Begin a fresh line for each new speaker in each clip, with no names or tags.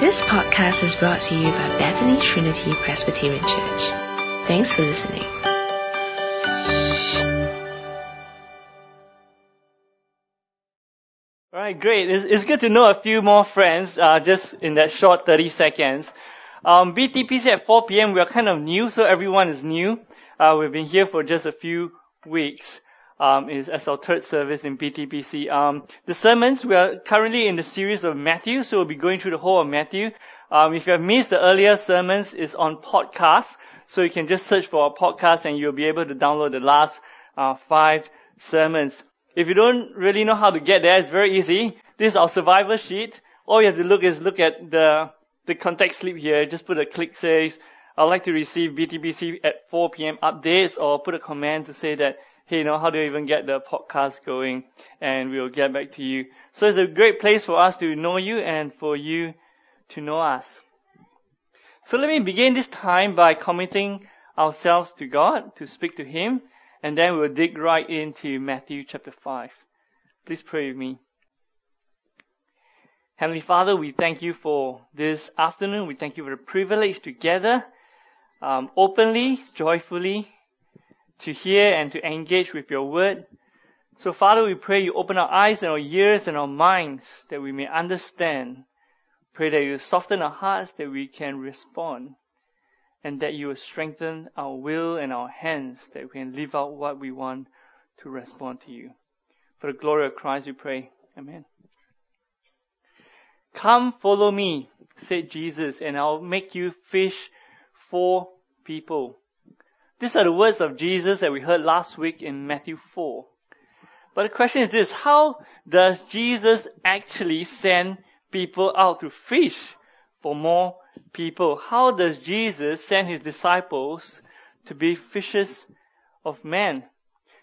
This podcast is brought to you by Bethany Trinity Presbyterian Church. Thanks for listening.
All right, great. It's, it's good to know a few more friends uh, just in that short 30 seconds. Um, BTPC at 4 p.m. We are kind of new, so everyone is new. Uh, we've been here for just a few weeks. Um, is as our third service in BTPC. Um, the sermons we are currently in the series of Matthew, so we'll be going through the whole of Matthew. Um, if you have missed the earlier sermons, it's on podcast, so you can just search for our podcast and you'll be able to download the last uh, five sermons. If you don't really know how to get there, it's very easy. This is our survival sheet. All you have to look is look at the, the contact slip here. Just put a click says, I'd like to receive BTPC at 4 p.m. updates or put a comment to say that, hey, you know, how do I even get the podcast going? And we'll get back to you. So it's a great place for us to know you and for you to know us. So let me begin this time by committing ourselves to God, to speak to Him, and then we'll dig right into Matthew chapter 5. Please pray with me. Heavenly Father, we thank you for this afternoon. We thank you for the privilege to gather um, openly, joyfully, to hear and to engage with your word. So Father, we pray you open our eyes and our ears and our minds that we may understand. Pray that you soften our hearts that we can respond and that you will strengthen our will and our hands that we can live out what we want to respond to you. For the glory of Christ we pray. Amen. Come follow me, said Jesus, and I'll make you fish for people. These are the words of Jesus that we heard last week in Matthew 4. But the question is this, how does Jesus actually send people out to fish for more people. How does Jesus send his disciples to be fishers of men?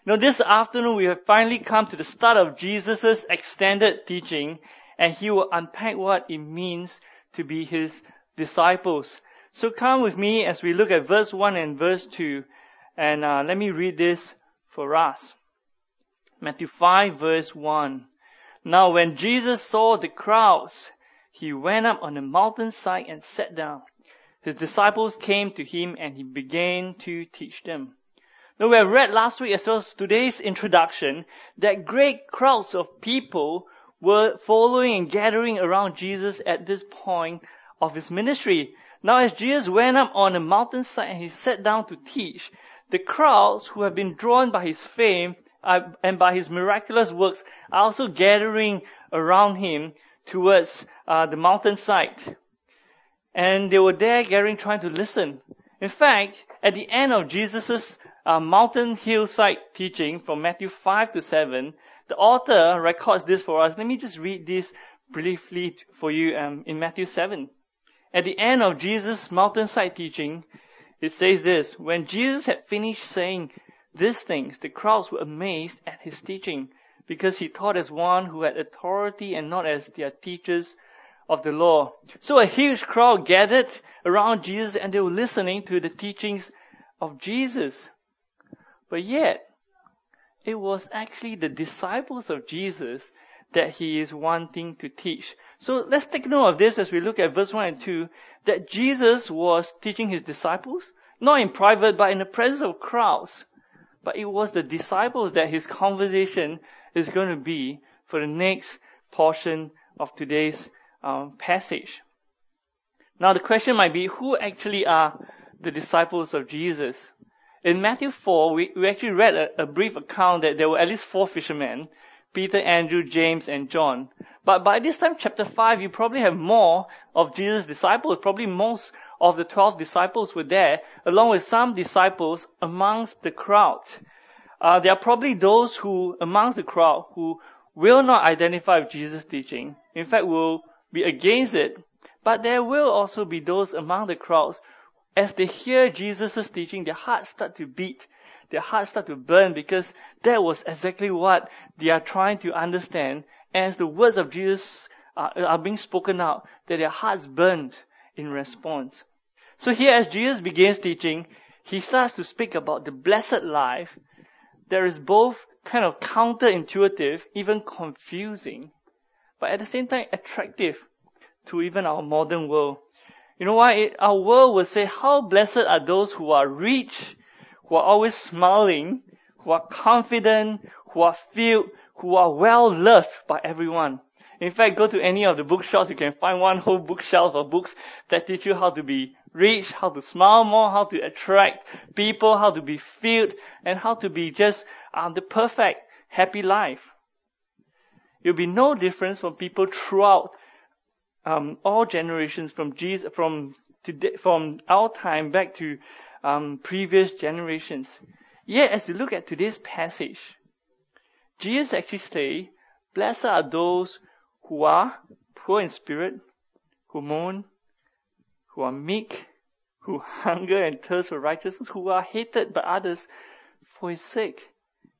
Now this afternoon we have finally come to the start of Jesus' extended teaching and he will unpack what it means to be his disciples. So come with me as we look at verse 1 and verse 2 and uh, let me read this for us. Matthew 5 verse 1. Now when Jesus saw the crowds, he went up on the mountainside and sat down. His disciples came to him and he began to teach them. Now we have read last week as well as today's introduction that great crowds of people were following and gathering around Jesus at this point of his ministry. Now as Jesus went up on the mountainside and he sat down to teach, the crowds who have been drawn by his fame uh, and by his miraculous works are also gathering around him towards uh, the mountainside. And they were there gathering trying to listen. In fact, at the end of Jesus' uh, mountain hillside teaching from Matthew 5 to 7, the author records this for us. Let me just read this briefly for you um, in Matthew 7. At the end of Jesus' mountainside teaching, it says this, when Jesus had finished saying these things, the crowds were amazed at his teaching because he taught as one who had authority and not as their teachers of the law. So a huge crowd gathered around Jesus and they were listening to the teachings of Jesus. But yet, it was actually the disciples of Jesus that he is wanting to teach. So let's take note of this as we look at verse 1 and 2, that Jesus was teaching his disciples, not in private, but in the presence of crowds. But it was the disciples that his conversation is going to be for the next portion of today's um, passage. Now the question might be, who actually are the disciples of Jesus? In Matthew 4, we, we actually read a, a brief account that there were at least four fishermen, Peter, Andrew, James, and John. But by this time, chapter 5, you probably have more of Jesus' disciples. Probably most of the 12 disciples were there, along with some disciples amongst the crowd uh, there are probably those who, amongst the crowd, who will not identify with Jesus' teaching. In fact, will be against it. But there will also be those among the crowds, as they hear Jesus' teaching, their hearts start to beat. Their hearts start to burn because that was exactly what they are trying to understand. As the words of Jesus are, are being spoken out, that their hearts burned in response. So here as Jesus begins teaching, he starts to speak about the blessed life there is both kind of counterintuitive, even confusing, but at the same time attractive to even our modern world. You know why? Our world will say, how blessed are those who are rich, who are always smiling, who are confident, who are filled, who are well loved by everyone. In fact, go to any of the bookshops, you can find one whole bookshelf of books that teach you how to be rich, how to smile more, how to attract people, how to be filled, and how to be just um, the perfect happy life. You'll be no difference from people throughout um, all generations, from Jesus, from today, from our time back to um, previous generations. Yet, as you look at today's passage, Jesus actually say, "Blessed are those who are poor in spirit, who mourn, who are meek, who hunger and thirst for righteousness, who are hated by others for his sake.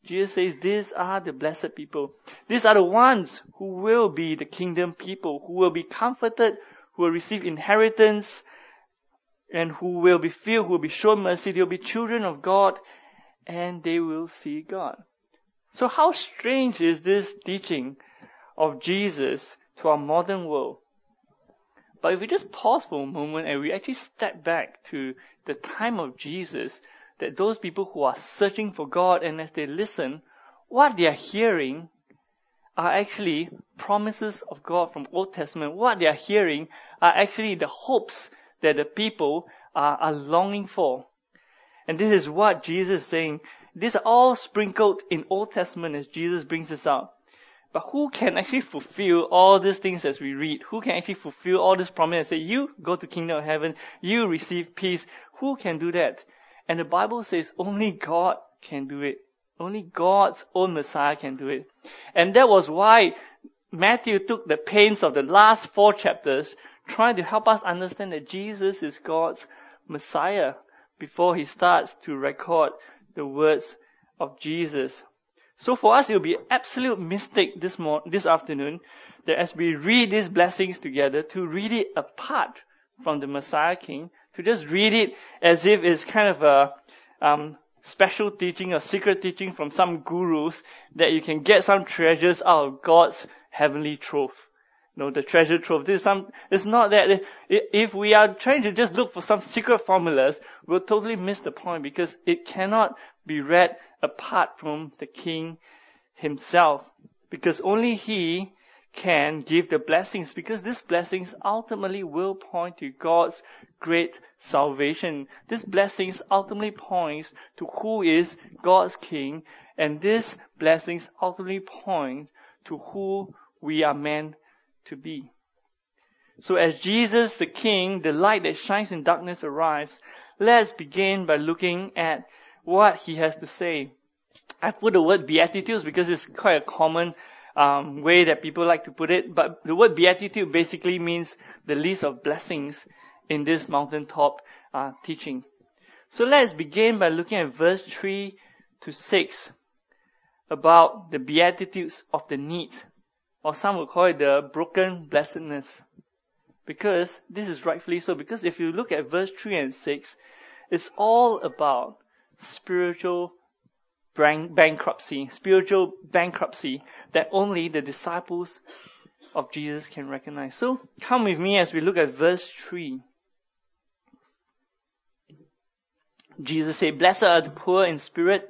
Jesus says these are the blessed people. These are the ones who will be the kingdom people, who will be comforted, who will receive inheritance, and who will be filled, who will be shown mercy. They'll be children of God, and they will see God. So how strange is this teaching of Jesus to our modern world. But if we just pause for a moment and we actually step back to the time of Jesus, that those people who are searching for God and as they listen, what they are hearing are actually promises of God from Old Testament. What they are hearing are actually the hopes that the people are, are longing for. And this is what Jesus is saying. Are all sprinkled in Old Testament as Jesus brings this out. But who can actually fulfill all these things as we read? Who can actually fulfill all these promises? Say, you go to kingdom of heaven, you receive peace. Who can do that? And the Bible says only God can do it. Only God's own Messiah can do it. And that was why Matthew took the pains of the last four chapters trying to help us understand that Jesus is God's Messiah before he starts to record the words of Jesus. So for us, it will be absolute mistake this morning, this afternoon, that as we read these blessings together, to read it apart from the Messiah King, to just read it as if it's kind of a um, special teaching or secret teaching from some gurus that you can get some treasures out of God's heavenly trove. Know, the treasure trove. This is some, it's not that if we are trying to just look for some secret formulas, we'll totally miss the point because it cannot be read apart from the king himself. Because only he can give the blessings because these blessings ultimately will point to God's great salvation. These blessings ultimately points to who is God's king and these blessings ultimately point to who we are meant to be. So as Jesus the King, the light that shines in darkness arrives, let's begin by looking at what he has to say. I put the word beatitudes because it's quite a common um, way that people like to put it. But the word beatitude basically means the list of blessings in this mountaintop uh, teaching. So let's begin by looking at verse 3 to 6 about the beatitudes of the needs, or some would call it the broken blessedness. Because this is rightfully so, because if you look at verse 3 and 6, it's all about spiritual bankruptcy, spiritual bankruptcy that only the disciples of Jesus can recognize. So come with me as we look at verse 3. Jesus said, Blessed are the poor in spirit,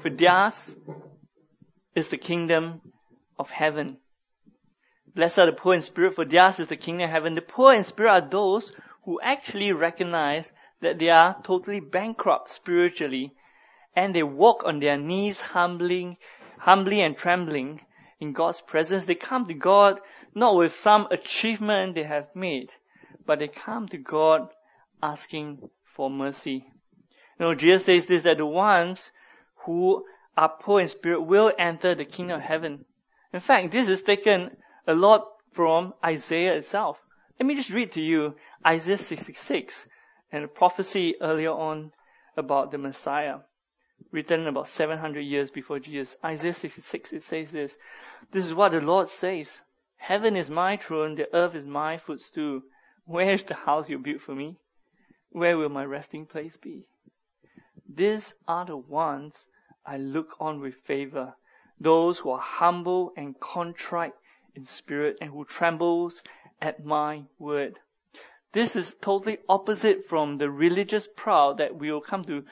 for theirs is the kingdom of heaven. Blessed are the poor in spirit, for theirs is the kingdom of heaven. The poor in spirit are those who actually recognize that they are totally bankrupt spiritually and they walk on their knees humbling, humbly and trembling in God's presence. They come to God not with some achievement they have made, but they come to God asking for mercy. You know, Jesus says this that the ones who are poor in spirit will enter the kingdom of heaven. In fact, this is taken a lot from Isaiah itself. Let me just read to you Isaiah 66 and a prophecy earlier on about the Messiah, written about 700 years before Jesus. Isaiah 66, it says this. This is what the Lord says. Heaven is my throne, the earth is my footstool. Where is the house you built for me? Where will my resting place be? These are the ones I look on with favor. Those who are humble and contrite in spirit and who trembles at my word. This is totally opposite from the religious proud that we will come to,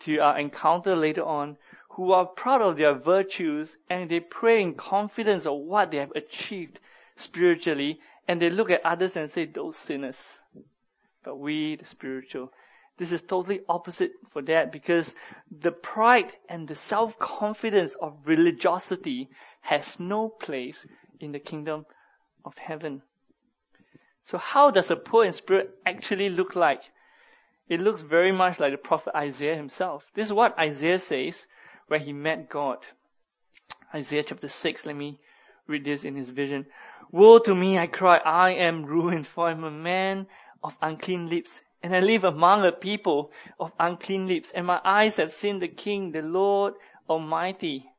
to uh, encounter later on, who are proud of their virtues and they pray in confidence of what they have achieved spiritually and they look at others and say, those sinners. But we, the spiritual, this is totally opposite for that because the pride and the self-confidence of religiosity has no place in the kingdom of heaven. So how does a poor in spirit actually look like? It looks very much like the prophet Isaiah himself. This is what Isaiah says where he met God. Isaiah chapter 6, let me read this in his vision. Woe to me, I cry, I am ruined, for I am a man of unclean lips, and I live among a people of unclean lips, and my eyes have seen the King, the Lord Almighty.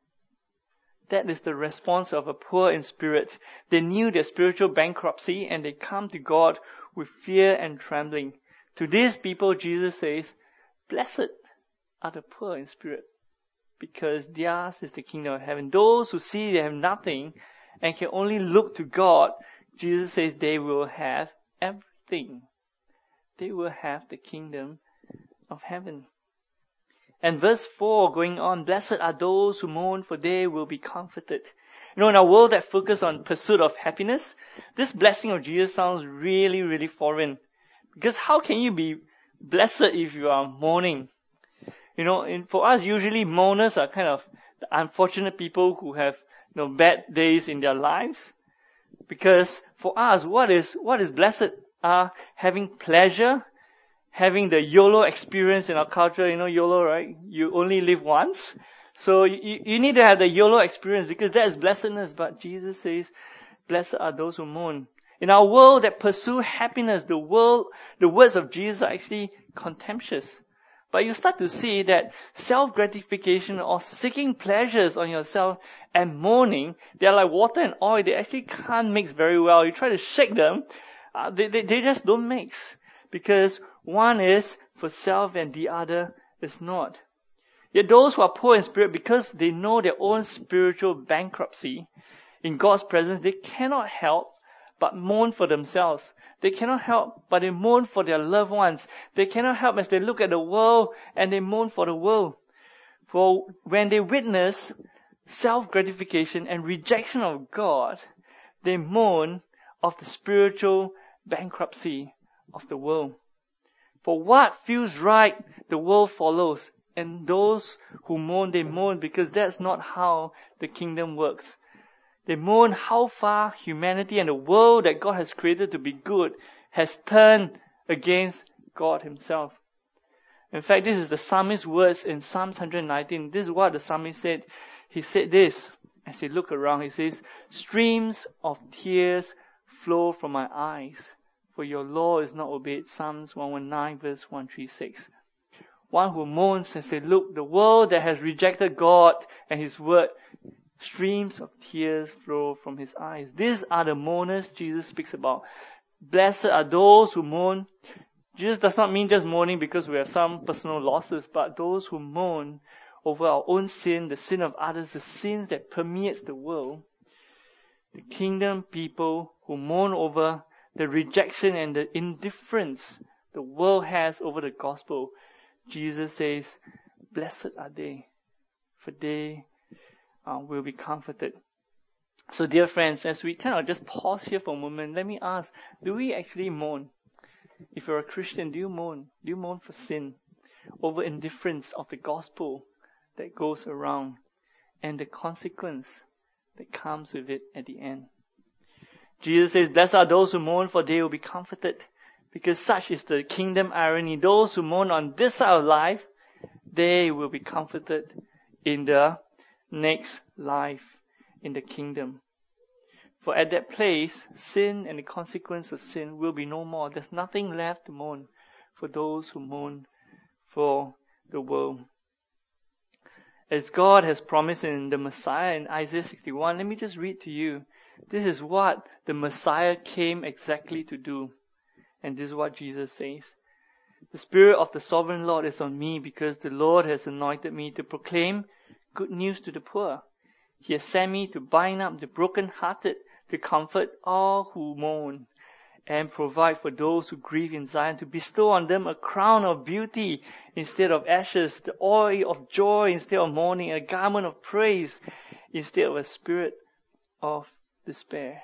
That is the response of a poor in spirit. They knew their spiritual bankruptcy and they come to God with fear and trembling. To these people, Jesus says, Blessed are the poor in spirit, because theirs is the kingdom of heaven. Those who see they have nothing and can only look to God, Jesus says they will have everything they will have the kingdom of heaven. And verse 4 going on, blessed are those who mourn for they will be comforted. You know, in a world that focuses on pursuit of happiness, this blessing of Jesus sounds really, really foreign. Because how can you be blessed if you are mourning? You know, in, for us, usually mourners are kind of the unfortunate people who have, you know, bad days in their lives. Because for us, what is, what is blessed? are having pleasure, having the YOLO experience in our culture. You know YOLO, right? You only live once. So you, you need to have the YOLO experience because that is blessedness. But Jesus says, blessed are those who mourn. In our world that pursue happiness, the world, the words of Jesus are actually contemptuous. But you start to see that self-gratification or seeking pleasures on yourself and mourning, they're like water and oil. They actually can't mix very well. You try to shake them uh, they, they, they just don't mix. Because one is for self and the other is not. Yet those who are poor in spirit, because they know their own spiritual bankruptcy in God's presence, they cannot help but mourn for themselves. They cannot help but they mourn for their loved ones. They cannot help as they look at the world and they mourn for the world. For when they witness self-gratification and rejection of God, they mourn of the spiritual bankruptcy of the world. For what feels right, the world follows. And those who mourn, they mourn because that's not how the kingdom works. They mourn how far humanity and the world that God has created to be good has turned against God himself. In fact, this is the psalmist's words in Psalms 119. This is what the psalmist said. He said this as he looked around. He says, streams of tears flow from my eyes, for your law is not obeyed. Psalms 119 verse 136. One who mourns and says, look, the world that has rejected God and His word, streams of tears flow from His eyes. These are the mourners Jesus speaks about. Blessed are those who mourn. Jesus does not mean just mourning because we have some personal losses, but those who mourn over our own sin, the sin of others, the sins that permeates the world. The kingdom people who mourn over the rejection and the indifference the world has over the gospel, Jesus says, Blessed are they, for they uh, will be comforted. So, dear friends, as we kind of just pause here for a moment, let me ask do we actually mourn? If you're a Christian, do you mourn? Do you mourn for sin? Over indifference of the gospel that goes around and the consequence that comes with it at the end? Jesus says, Blessed are those who mourn, for they will be comforted. Because such is the kingdom irony. Those who mourn on this side of life, they will be comforted in the next life in the kingdom. For at that place, sin and the consequence of sin will be no more. There's nothing left to mourn for those who mourn for the world. As God has promised in the Messiah in Isaiah 61, let me just read to you this is what the Messiah came exactly to do. And this is what Jesus says. The Spirit of the Sovereign Lord is on me because the Lord has anointed me to proclaim good news to the poor. He has sent me to bind up the brokenhearted, to comfort all who mourn, and provide for those who grieve in Zion, to bestow on them a crown of beauty instead of ashes, the oil of joy instead of mourning, a garment of praise instead of a spirit of despair.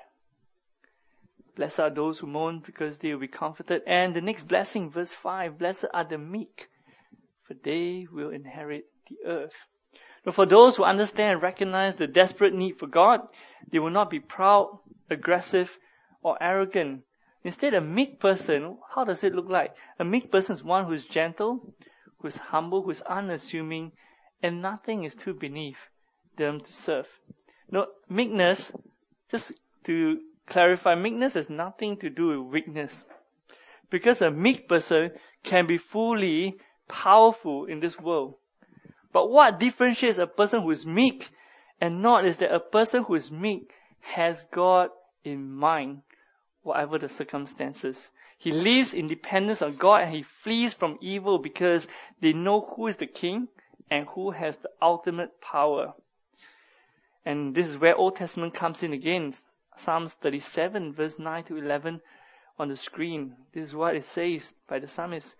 Blessed are those who mourn because they will be comforted. And the next blessing, verse 5, blessed are the meek, for they will inherit the earth. Now for those who understand and recognize the desperate need for God, they will not be proud, aggressive, or arrogant. Instead, a meek person, how does it look like? A meek person is one who is gentle, who is humble, who is unassuming, and nothing is too beneath them to serve. No, meekness, just to clarify, meekness has nothing to do with weakness. Because a meek person can be fully powerful in this world. But what differentiates a person who is meek and not is that a person who is meek has God in mind, whatever the circumstances. He lives in dependence on God and he flees from evil because they know who is the king and who has the ultimate power. And this is where Old Testament comes in again. Psalms 37 verse 9 to 11 on the screen. This is what it says by the psalmist.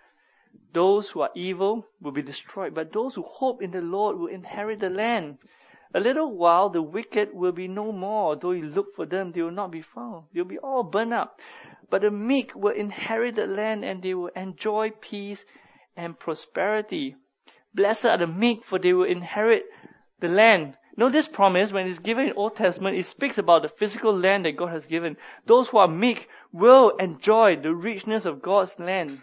Those who are evil will be destroyed, but those who hope in the Lord will inherit the land. A little while the wicked will be no more. Though you look for them, they will not be found. They'll be all burned up. But the meek will inherit the land and they will enjoy peace and prosperity. Blessed are the meek, for they will inherit the land. Know this promise, when it's given in Old Testament, it speaks about the physical land that God has given. Those who are meek will enjoy the richness of God's land.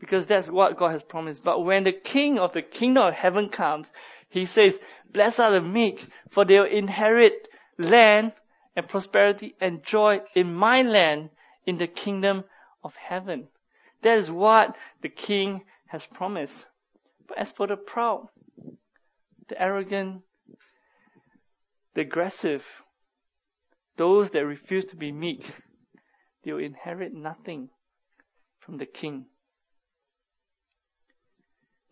Because that's what God has promised. But when the King of the kingdom of heaven comes, He says, Blessed are the meek, for they will inherit land and prosperity and joy in my land in the kingdom of heaven. That is what the King has promised. But as for the proud, the arrogant, the aggressive, those that refuse to be meek, they will inherit nothing from the king.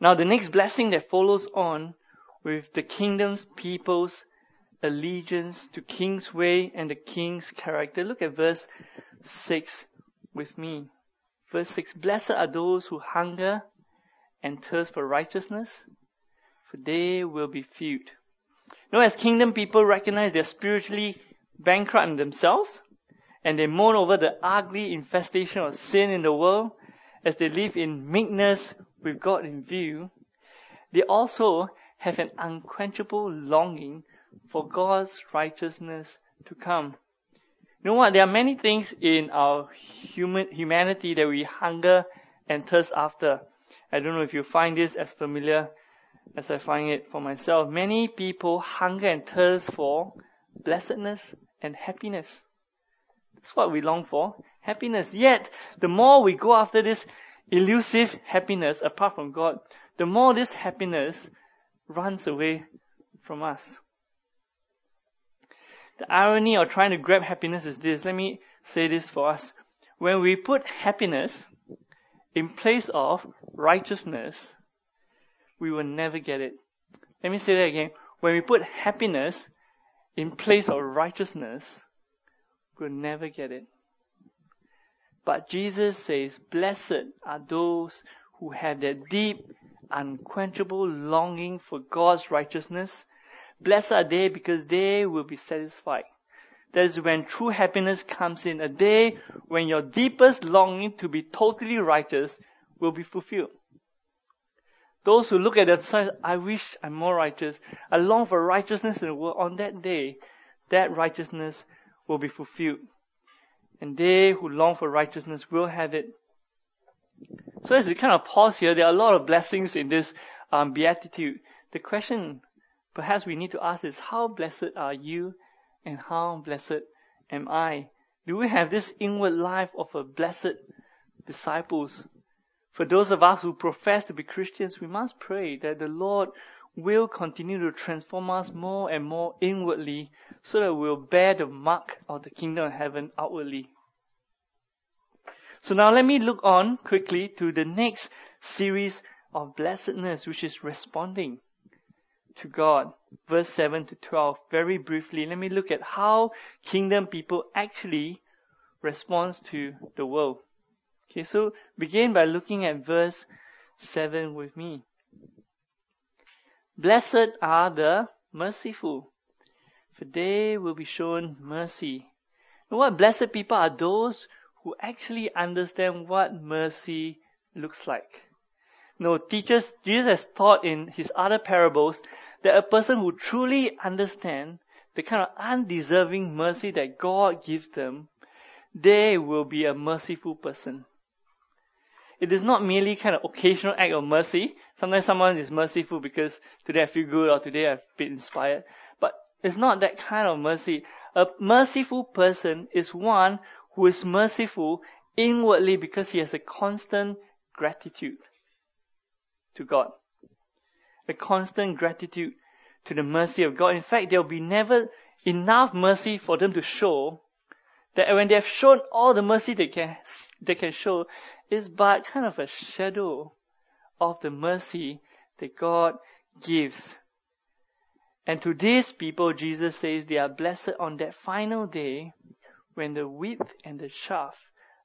Now the next blessing that follows on with the kingdom's people's allegiance to king's way and the king's character. Look at verse 6 with me. Verse 6, Blessed are those who hunger and thirst for righteousness, for they will be filled. You know, as kingdom people recognize they're spiritually bankrupt in themselves, and they mourn over the ugly infestation of sin in the world, as they live in meekness with God in view, they also have an unquenchable longing for God's righteousness to come. You know what? There are many things in our human humanity that we hunger and thirst after. I don't know if you find this as familiar as I find it for myself. Many people hunger and thirst for blessedness and happiness. That's what we long for. Happiness. Yet, the more we go after this elusive happiness apart from God, the more this happiness runs away from us. The irony of trying to grab happiness is this. Let me say this for us. When we put happiness in place of righteousness, we will never get it. Let me say that again. When we put happiness in place of righteousness, we'll never get it. But Jesus says, blessed are those who have that deep, unquenchable longing for God's righteousness. Blessed are they because they will be satisfied. That is when true happiness comes in, a day when your deepest longing to be totally righteous will be fulfilled. Those who look at themselves, I wish I'm more righteous. I long for righteousness in the world. On that day, that righteousness will be fulfilled. And they who long for righteousness will have it. So as we kind of pause here, there are a lot of blessings in this um, beatitude. The question perhaps we need to ask is, how blessed are you and how blessed am I? Do we have this inward life of a blessed disciples? For those of us who profess to be Christians, we must pray that the Lord will continue to transform us more and more inwardly so that we'll bear the mark of the kingdom of heaven outwardly. So now let me look on quickly to the next series of blessedness, which is responding to God. Verse 7 to 12. Very briefly, let me look at how kingdom people actually response to the world. Okay, so begin by looking at verse 7 with me. Blessed are the merciful, for they will be shown mercy. And what blessed people are those who actually understand what mercy looks like. No, teachers, Jesus has taught in his other parables that a person who truly understands the kind of undeserving mercy that God gives them, they will be a merciful person. It is not merely kind of occasional act of mercy. Sometimes someone is merciful because today I feel good or today I've been inspired. But it's not that kind of mercy. A merciful person is one who is merciful inwardly because he has a constant gratitude to God. A constant gratitude to the mercy of God. In fact, there will be never enough mercy for them to show that when they have shown all the mercy they can, they can show, is but kind of a shadow of the mercy that God gives. And to these people, Jesus says they are blessed on that final day when the wheat and the chaff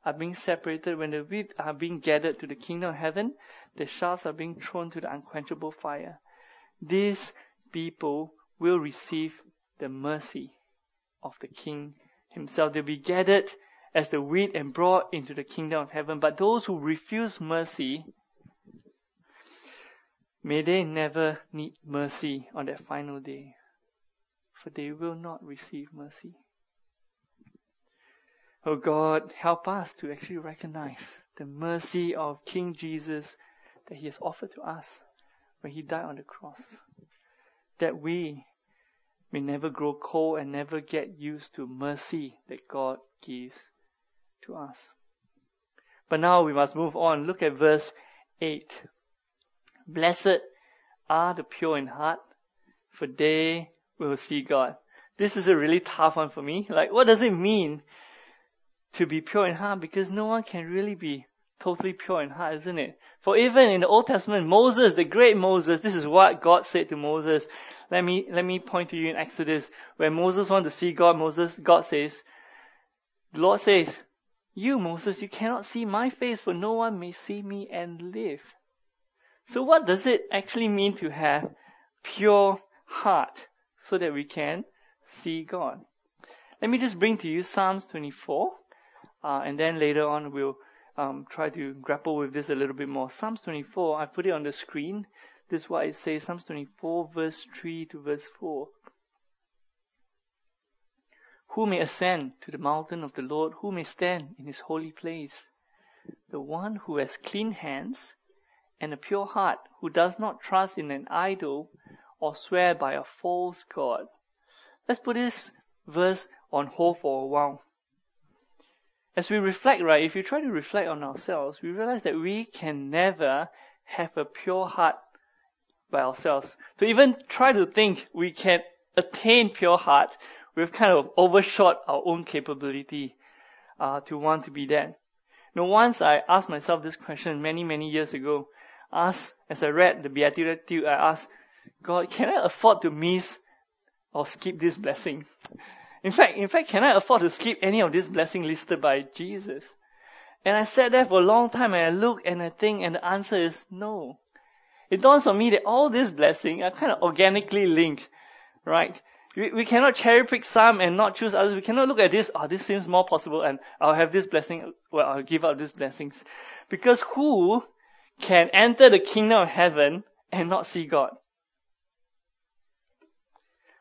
are being separated, when the wheat are being gathered to the kingdom of heaven, the shafts are being thrown to the unquenchable fire. These people will receive the mercy of the King himself. They'll be gathered as the wheat and brought into the kingdom of heaven. But those who refuse mercy, may they never need mercy on that final day, for they will not receive mercy. Oh God, help us to actually recognize the mercy of King Jesus that He has offered to us when He died on the cross. That we may never grow cold and never get used to mercy that God gives to us. But now we must move on. Look at verse 8. Blessed are the pure in heart, for they will see God. This is a really tough one for me. Like, what does it mean to be pure in heart? Because no one can really be totally pure in heart, isn't it? For even in the Old Testament, Moses, the great Moses, this is what God said to Moses. Let me, let me point to you in Exodus. where Moses wanted to see God, Moses, God says, the Lord says, you, Moses, you cannot see my face, for no one may see me and live. So what does it actually mean to have pure heart so that we can see God? Let me just bring to you Psalms 24, uh, and then later on we'll um, try to grapple with this a little bit more. Psalms 24, I put it on the screen. This is what it says, Psalms 24, verse 3 to verse 4. Who may ascend to the mountain of the Lord? Who may stand in his holy place? The one who has clean hands and a pure heart, who does not trust in an idol or swear by a false God. Let's put this verse on hold for a while. As we reflect, right, if you try to reflect on ourselves, we realize that we can never have a pure heart by ourselves. To even try to think we can attain pure heart, we've kind of overshot our own capability uh, to want to be that. Now, once I asked myself this question many, many years ago. Asked, as I read the Beatitude, I asked, God, can I afford to miss or skip this blessing? In fact, in fact, can I afford to skip any of this blessing listed by Jesus? And I sat there for a long time and I look and I think and the answer is no. It dawns on me that all these blessings are kind of organically linked, right? We, we cannot cherry pick some and not choose others. We cannot look at this, oh, this seems more possible and I'll have this blessing, well, I'll give up these blessings. Because who can enter the kingdom of heaven and not see God?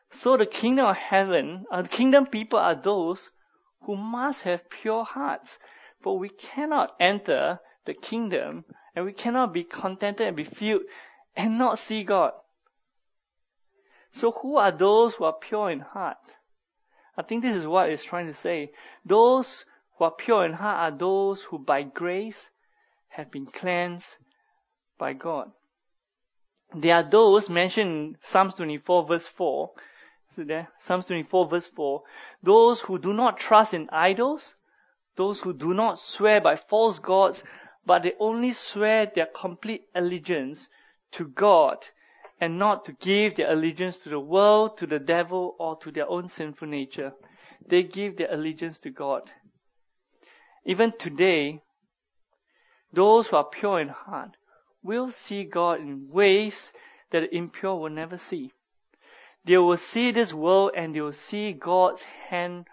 So the kingdom of heaven, uh, the kingdom people are those who must have pure hearts. For we cannot enter the kingdom and we cannot be contented and be filled and not see God. So who are those who are pure in heart? I think this is what it's trying to say. Those who are pure in heart are those who by grace have been cleansed by God. There are those mentioned in Psalms 24 verse 4. So there, Psalms 24 verse 4. Those who do not trust in idols, those who do not swear by false gods, but they only swear their complete allegiance to God and not to give their allegiance to the world, to the devil, or to their own sinful nature. They give their allegiance to God. even today, those who are pure in heart will see God in ways that the impure will never see. They will see this world and they will see God's hand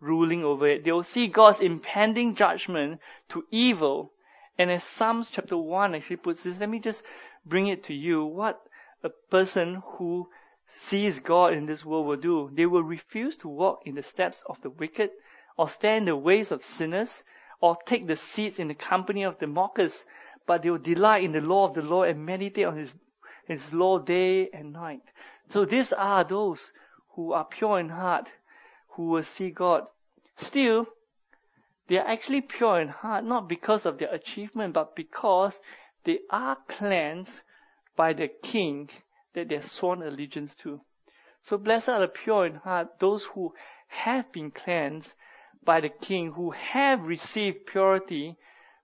ruling over it. They will see God's impending judgment to evil. And as Psalms chapter 1 actually puts this, let me just bring it to you. What a person who sees God in this world will do. They will refuse to walk in the steps of the wicked, or stand in the ways of sinners, or take the seats in the company of the mockers, but they will delight in the law of the Lord and meditate on his, his law day and night. So these are those who are pure in heart, who will see God. Still, they are actually pure in heart, not because of their achievement, but because they are cleansed by the King that they have sworn allegiance to. So blessed are the pure in heart, those who have been cleansed by the King, who have received purity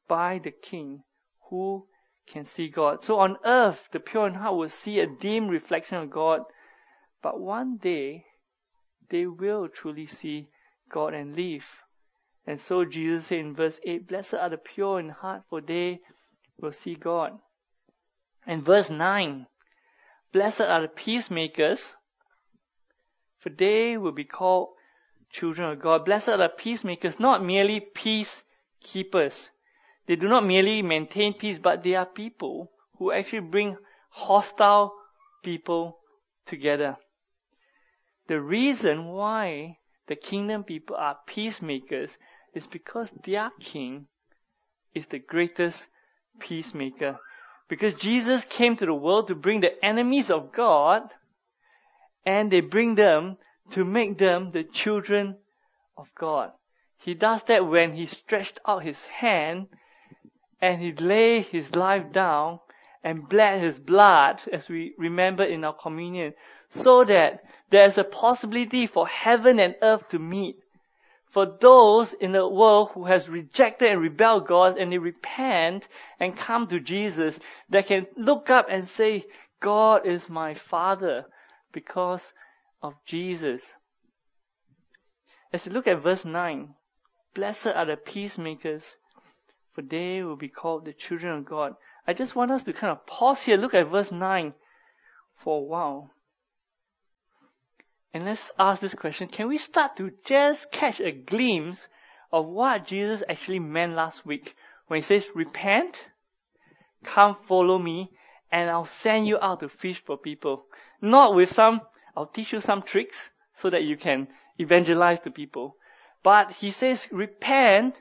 by the King, who can see God. So on earth, the pure in heart will see a dim reflection of God, but one day they will truly see God and live. And so Jesus said in verse 8, Blessed are the pure in heart, for they will see God. And verse 9, Blessed are the peacemakers, for they will be called children of God. Blessed are the peacemakers, not merely peacekeepers. They do not merely maintain peace, but they are people who actually bring hostile people together. The reason why the kingdom people are peacemakers is because their king is the greatest peacemaker. Because Jesus came to the world to bring the enemies of God and they bring them to make them the children of God. He does that when he stretched out his hand and he laid his life down and bled his blood, as we remember in our communion, so that there is a possibility for heaven and earth to meet for those in the world who has rejected and rebelled God and they repent and come to Jesus, they can look up and say, God is my Father because of Jesus. As you look at verse 9, blessed are the peacemakers, for they will be called the children of God. I just want us to kind of pause here, look at verse 9 for a while. And let's ask this question can we start to just catch a glimpse of what Jesus actually meant last week when he says, Repent, come follow me, and I'll send you out to fish for people. Not with some, I'll teach you some tricks so that you can evangelize to people. But he says, Repent,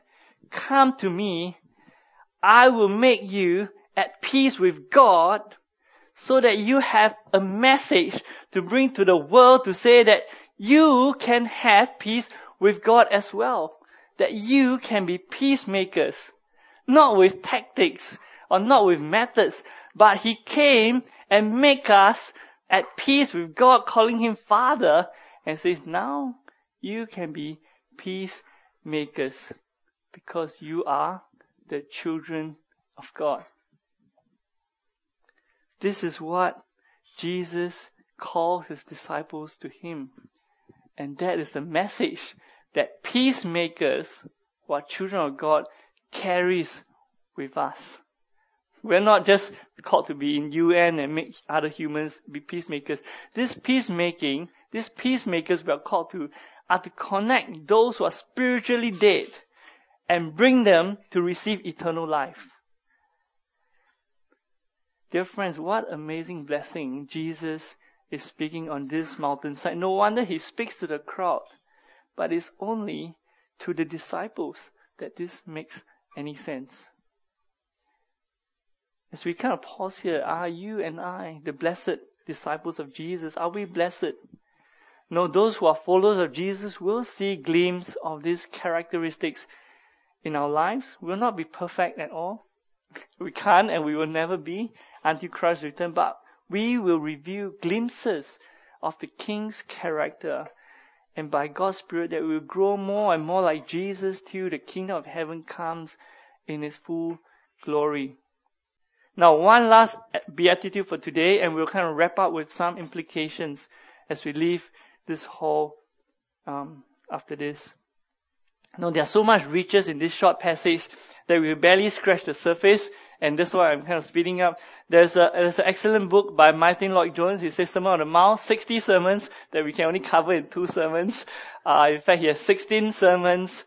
come to me, I will make you at peace with God so that you have a message to bring to the world to say that you can have peace with God as well. That you can be peacemakers. Not with tactics or not with methods, but He came and make us at peace with God, calling Him Father, and says, now you can be peacemakers because you are the children of God. This is what Jesus calls his disciples to him. And that is the message that peacemakers, who are children of God, carries with us. We're not just called to be in UN and make other humans be peacemakers. This peacemaking, these peacemakers we are called to are to connect those who are spiritually dead and bring them to receive eternal life. Dear friends, what amazing blessing Jesus is speaking on this mountainside. No wonder he speaks to the crowd, but it's only to the disciples that this makes any sense. As we kind of pause here, are you and I the blessed disciples of Jesus? Are we blessed? No, those who are followers of Jesus will see gleams of these characteristics in our lives. We'll not be perfect at all. We can't and we will never be until Christ return, but we will review glimpses of the King's character. And by God's Spirit that we will grow more and more like Jesus till the kingdom of heaven comes in its full glory. Now, one last beatitude for today, and we'll kind of wrap up with some implications as we leave this hall um, after this. No, there are so much riches in this short passage that we barely scratch the surface, and that's why I'm kind of speeding up. There's a there's an excellent book by Martyn Lloyd-Jones. He says Sermon on the Mount, 60 sermons that we can only cover in two sermons. Uh, in fact, he has 16 sermons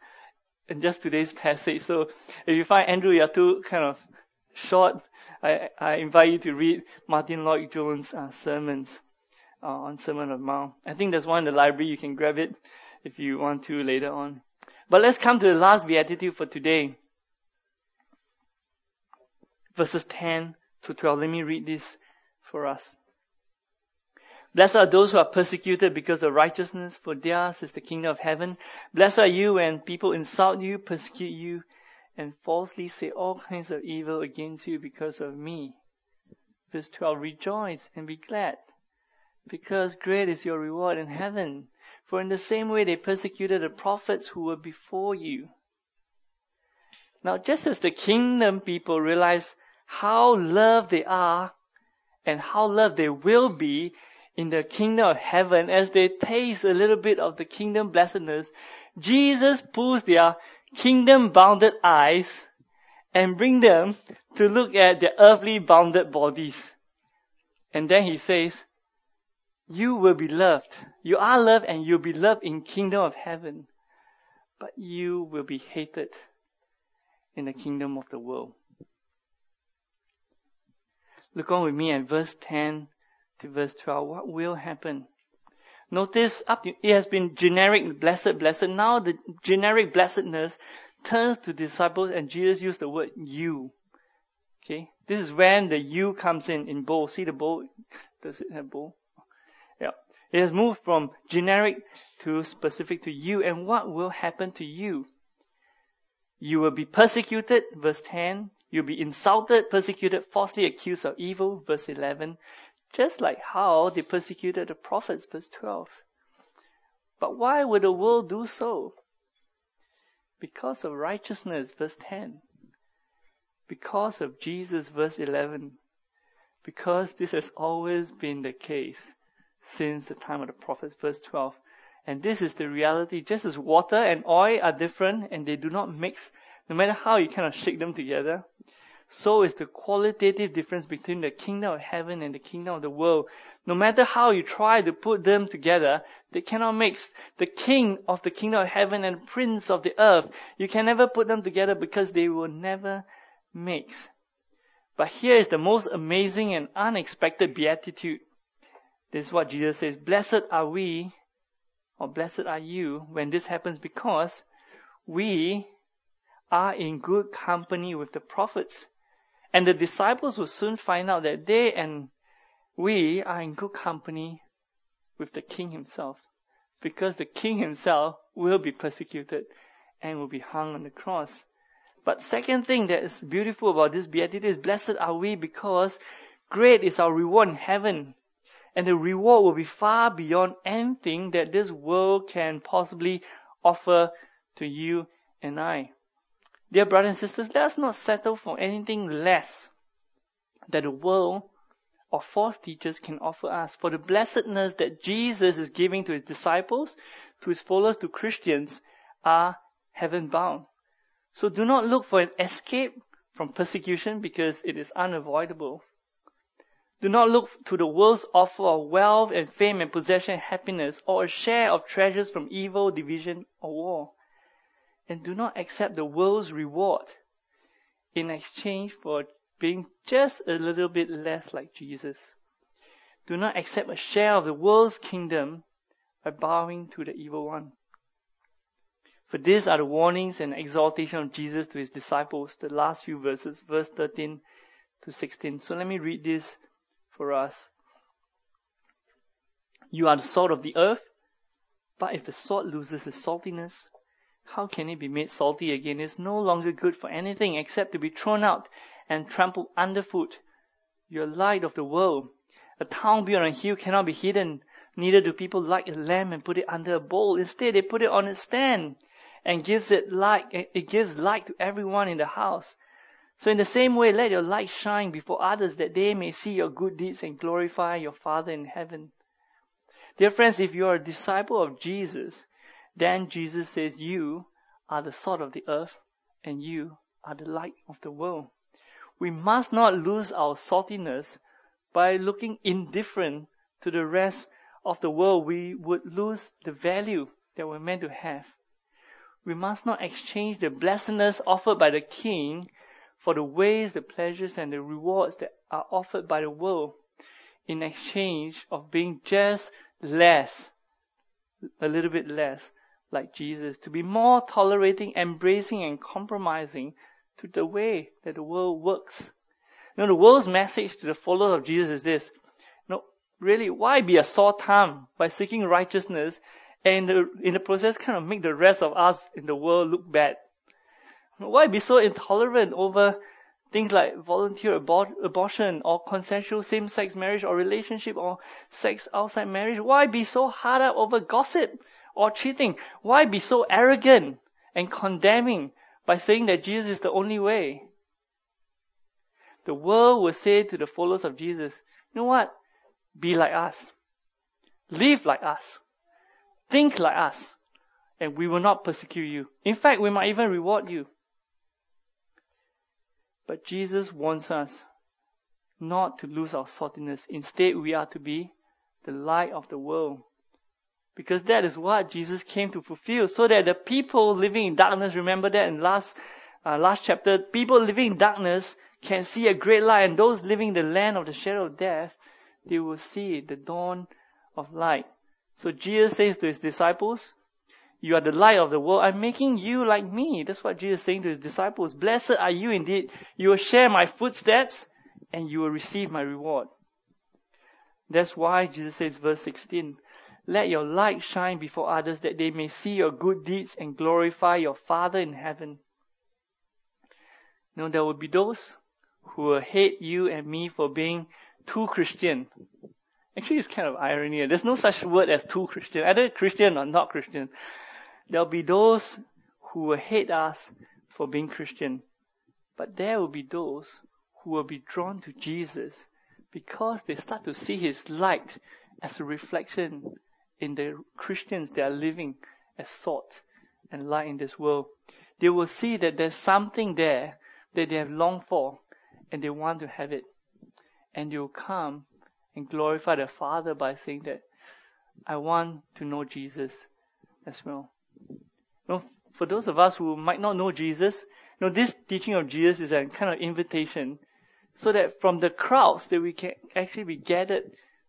in just today's passage. So if you find Andrew, you're too kind of short, I, I invite you to read Martyn Lloyd-Jones' uh, sermons uh, on Sermon on the Mount. I think there's one in the library. You can grab it if you want to later on. But let's come to the last beatitude for today. Verses 10 to 12. Let me read this for us. Blessed are those who are persecuted because of righteousness, for theirs is the kingdom of heaven. Blessed are you when people insult you, persecute you, and falsely say all kinds of evil against you because of me. Verse 12, rejoice and be glad, because great is your reward in heaven. For in the same way they persecuted the prophets who were before you. Now, just as the kingdom people realize how loved they are and how loved they will be in the kingdom of heaven as they taste a little bit of the kingdom blessedness, Jesus pulls their kingdom bounded eyes and bring them to look at their earthly bounded bodies. And then he says, you will be loved. You are loved and you'll be loved in kingdom of heaven. But you will be hated in the kingdom of the world. Look on with me at verse 10 to verse 12. What will happen? Notice up it has been generic blessed, blessed. Now the generic blessedness turns to disciples and Jesus used the word you. Okay. This is when the you comes in, in bold. See the bold? Does it have bold? It has moved from generic to specific to you. And what will happen to you? You will be persecuted, verse 10. You'll be insulted, persecuted, falsely accused of evil, verse 11 just like how they persecuted the prophets, verse 12. But why would the world do so? Because of righteousness, verse 10. Because of Jesus, verse 11. Because this has always been the case since the time of the prophets, verse 12. And this is the reality. Just as water and oil are different and they do not mix, no matter how you kind of shake them together, so is the qualitative difference between the kingdom of heaven and the kingdom of the world. No matter how you try to put them together, they cannot mix. The king of the kingdom of heaven and prince of the earth, you can never put them together because they will never mix. But here is the most amazing and unexpected beatitude. This is what Jesus says, blessed are we, or blessed are you when this happens because we are in good company with the prophets. And the disciples will soon find out that they and we are in good company with the king himself. Because the king himself will be persecuted and will be hung on the cross. But second thing that is beautiful about this beatitude is blessed are we because great is our reward in heaven. And the reward will be far beyond anything that this world can possibly offer to you and I. Dear brothers and sisters, let us not settle for anything less that the world or false teachers can offer us. For the blessedness that Jesus is giving to his disciples, to his followers, to Christians, are heaven bound. So do not look for an escape from persecution because it is unavoidable. Do not look to the world's offer of wealth and fame and possession and happiness or a share of treasures from evil, division, or war and do not accept the world's reward in exchange for being just a little bit less like Jesus. Do not accept a share of the world's kingdom by bowing to the evil one. For these are the warnings and exhortation of Jesus to his disciples, the last few verses, verse 13 to 16. So let me read this for us. You are the salt of the earth, but if the salt loses its saltiness, how can it be made salty again? It's no longer good for anything except to be thrown out and trampled underfoot. You're light of the world. A town built on a hill cannot be hidden. Neither do people light a lamp and put it under a bowl. Instead, they put it on its stand and gives it light. It gives light to everyone in the house. So in the same way, let your light shine before others that they may see your good deeds and glorify your Father in heaven. Dear friends, if you are a disciple of Jesus, then Jesus says, You are the salt of the earth, and you are the light of the world. We must not lose our saltiness by looking indifferent to the rest of the world. We would lose the value that we're meant to have. We must not exchange the blessedness offered by the King for the ways, the pleasures, and the rewards that are offered by the world in exchange of being just less, a little bit less like Jesus, to be more tolerating, embracing, and compromising to the way that the world works. You know, the world's message to the followers of Jesus is this. You know, really, why be a sore thumb by seeking righteousness and in the, in the process kind of make the rest of us in the world look bad? Why be so intolerant over things like volunteer abor- abortion or consensual same-sex marriage or relationship or sex outside marriage? Why be so hard up over gossip or cheating? Why be so arrogant and condemning by saying that Jesus is the only way? The world will say to the followers of Jesus, you know what? Be like us. Live like us. Think like us. And we will not persecute you. In fact, we might even reward you. But Jesus wants us not to lose our saltiness. Instead, we are to be the light of the world. Because that is what Jesus came to fulfill, so that the people living in darkness, remember that in last, uh, last chapter, people living in darkness can see a great light, and those living in the land of the shadow of death, they will see the dawn of light. So Jesus says to his disciples, you are the light of the world. I'm making you like me. That's what Jesus is saying to his disciples. Blessed are you indeed. You will share my footsteps and you will receive my reward. That's why Jesus says, verse 16, let your light shine before others that they may see your good deeds and glorify your Father in heaven. Now there will be those who will hate you and me for being too Christian. Actually, it's kind of irony. There's no such word as too Christian, either Christian or not Christian. There'll be those who will hate us for being Christian, but there will be those who will be drawn to Jesus because they start to see his light as a reflection in the Christians that are living as salt and light in this world. They will see that there's something there that they have longed for and they want to have it. And they will come and glorify the Father by saying that I want to know Jesus as well. Know, for those of us who might not know Jesus, you know, this teaching of Jesus is a kind of invitation so that from the crowds that we can actually be gathered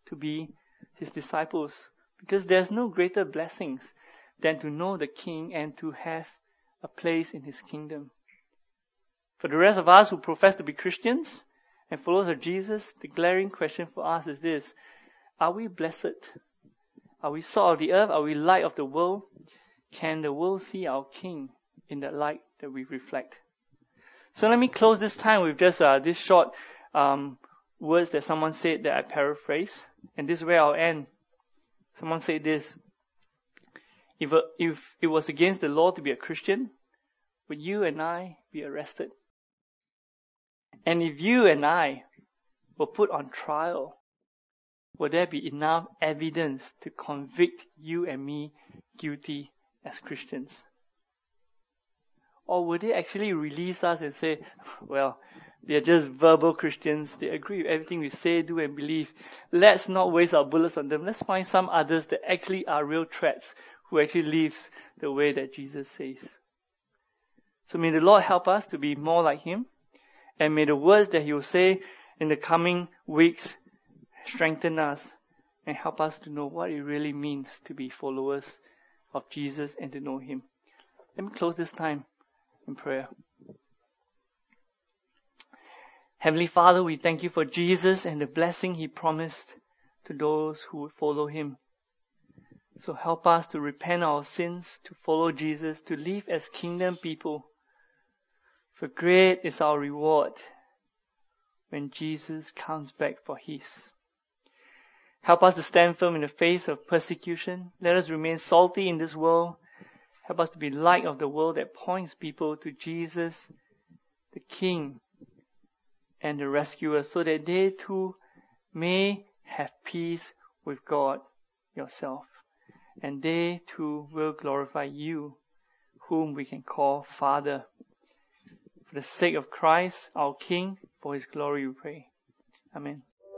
to be his disciples. Because there's no greater blessings than to know the King and to have a place in his kingdom. For the rest of us who profess to be Christians and followers of Jesus, the glaring question for us is this. Are we blessed? Are we salt of the earth? Are we light of the world? Can the world see our King in the light that we reflect? So let me close this time with just uh, this short um, words that someone said that I paraphrase, and this is where I'll end. Someone said this: if, a, if it was against the law to be a Christian, would you and I be arrested? And if you and I were put on trial, would there be enough evidence to convict you and me guilty as Christians? Or would they actually release us and say, well, they're just verbal Christians. They agree with everything we say, do, and believe. Let's not waste our bullets on them. Let's find some others that actually are real threats who actually lives the way that Jesus says. So may the Lord help us to be more like Him. And may the words that He will say in the coming weeks strengthen us and help us to know what it really means to be followers of Jesus and to know Him. Let me close this time in prayer. Heavenly Father, we thank you for Jesus and the blessing He promised to those who would follow Him. So help us to repent our sins, to follow Jesus, to live as kingdom people. For great is our reward when Jesus comes back for His. Help us to stand firm in the face of persecution. Let us remain salty in this world. Help us to be light of the world that points people to Jesus, the King and the rescuer, so that they too may have peace with God yourself. And they too will glorify you whom we can call Father. For the sake of Christ, our King, for his glory we pray. Amen.